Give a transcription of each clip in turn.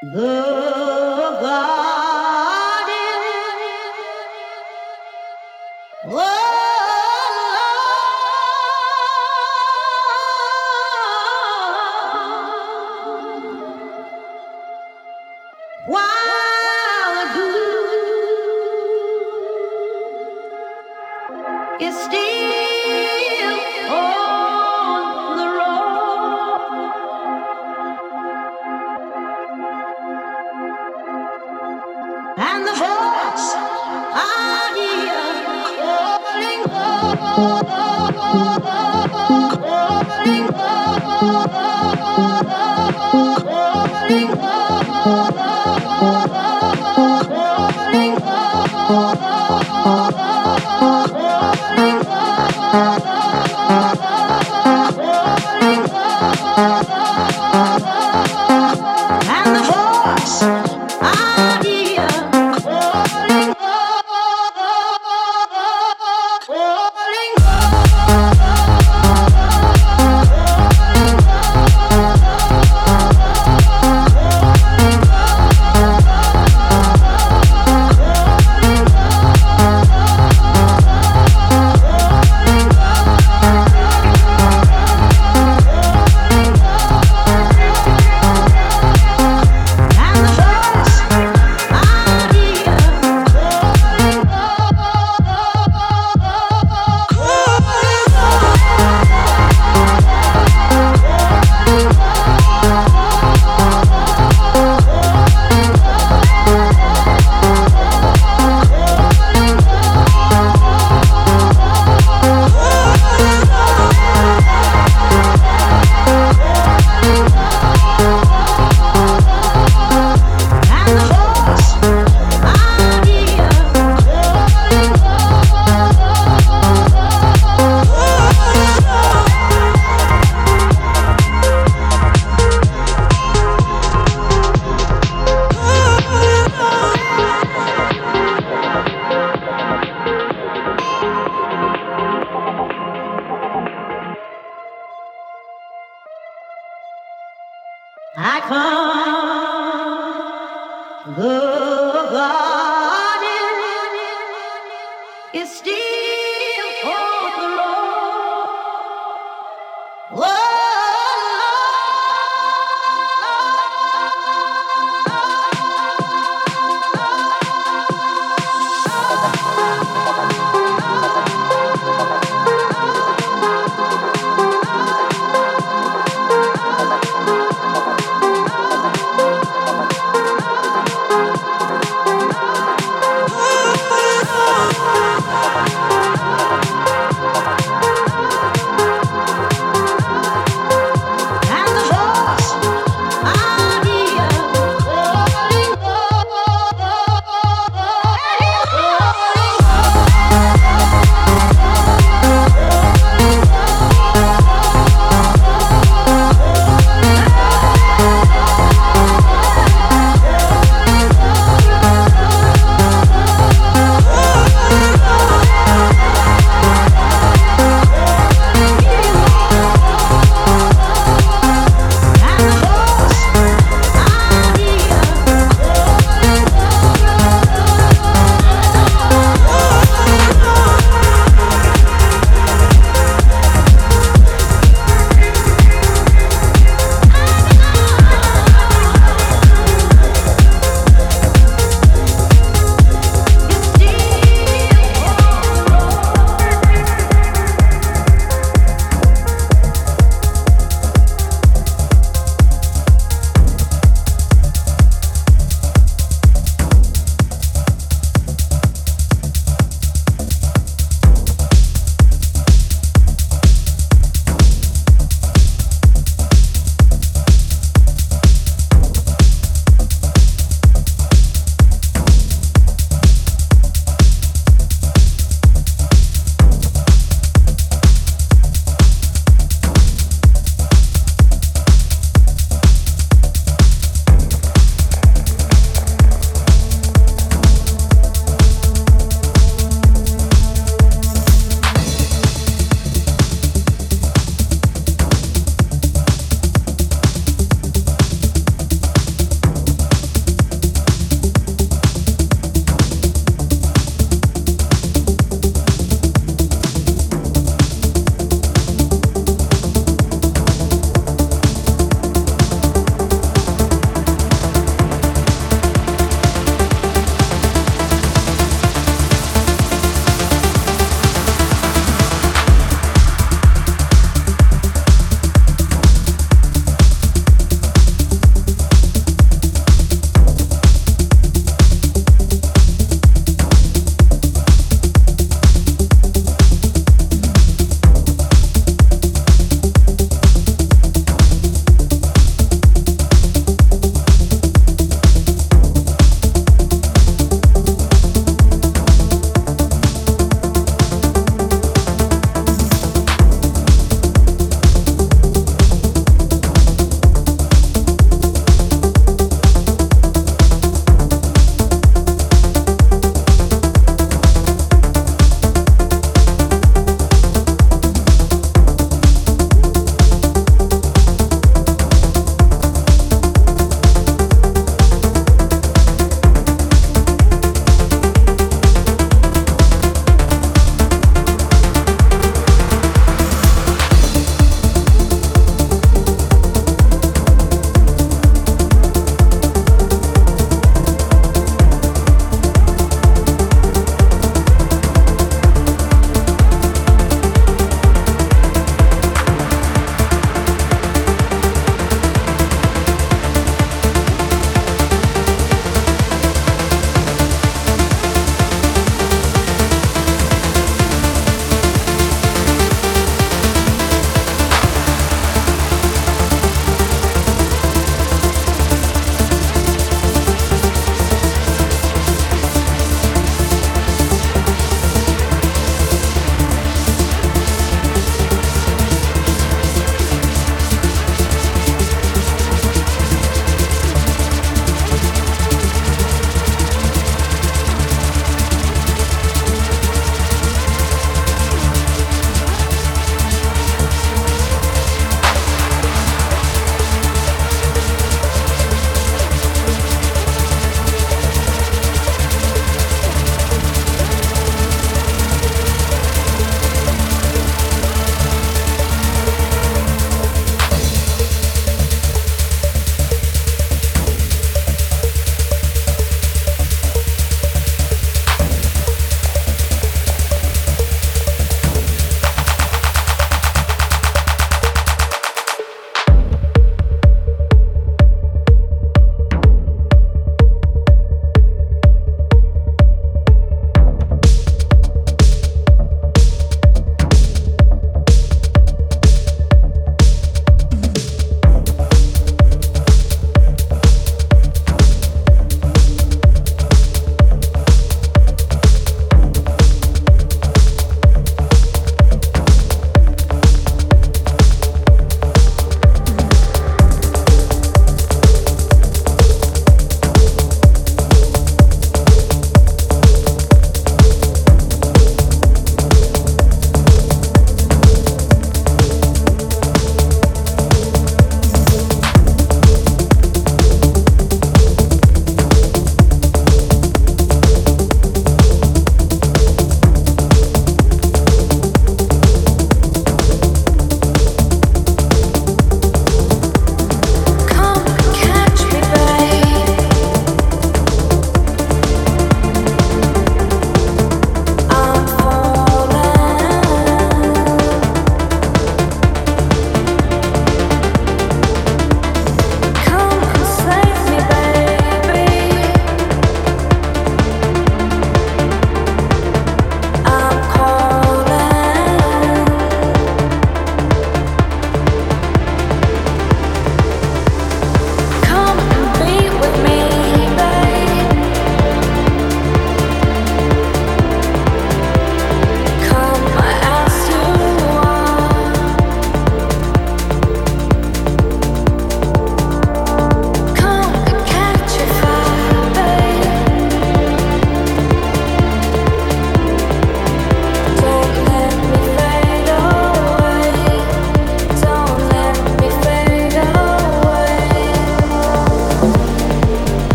The garden and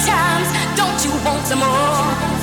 times, don't you want some more?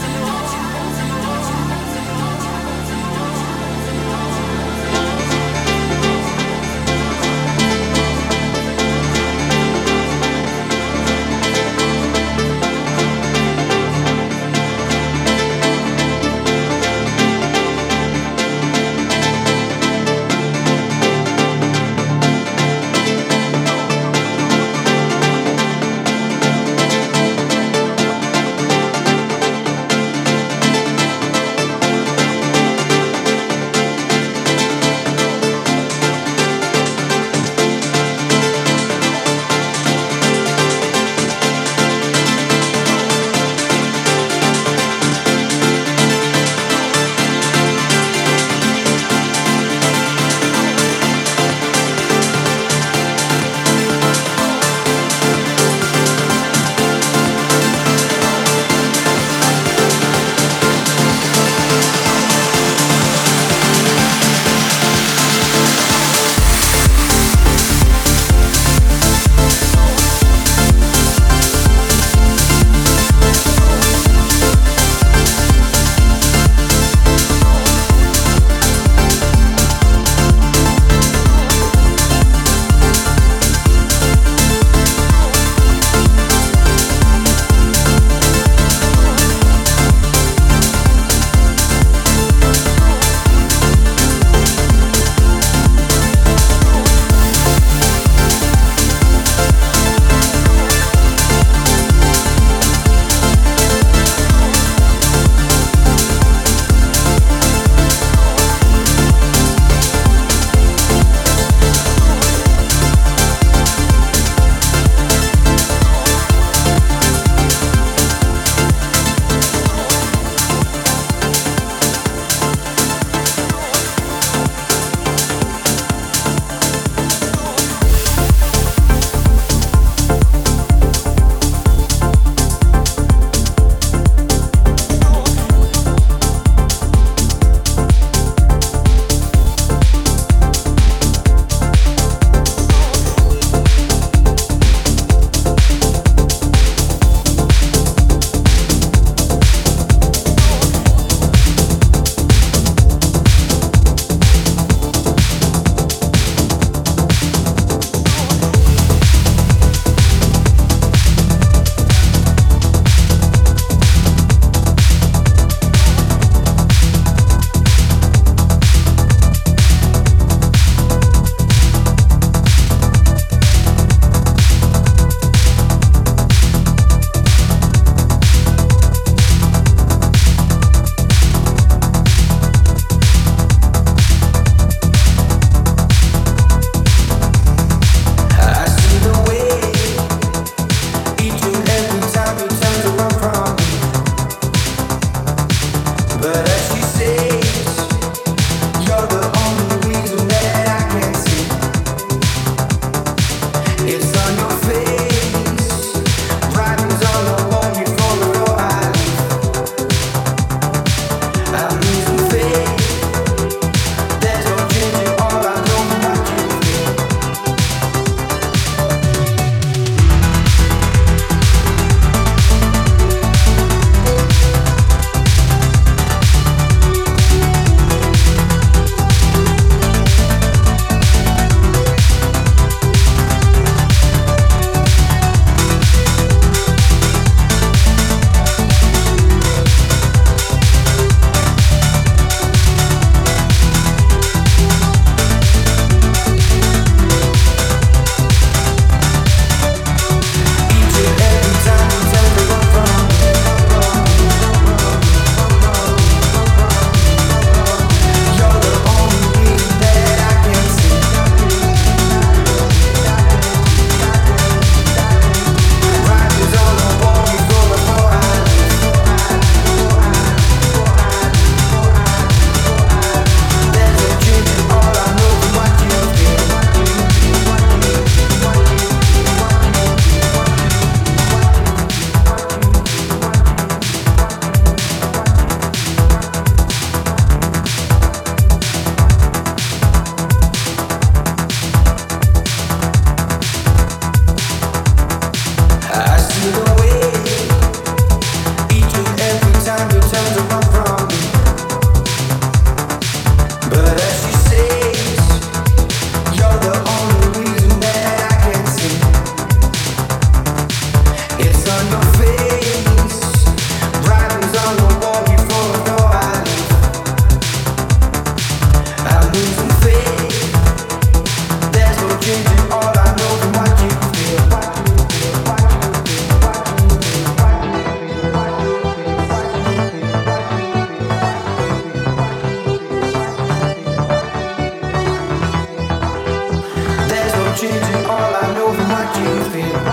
feel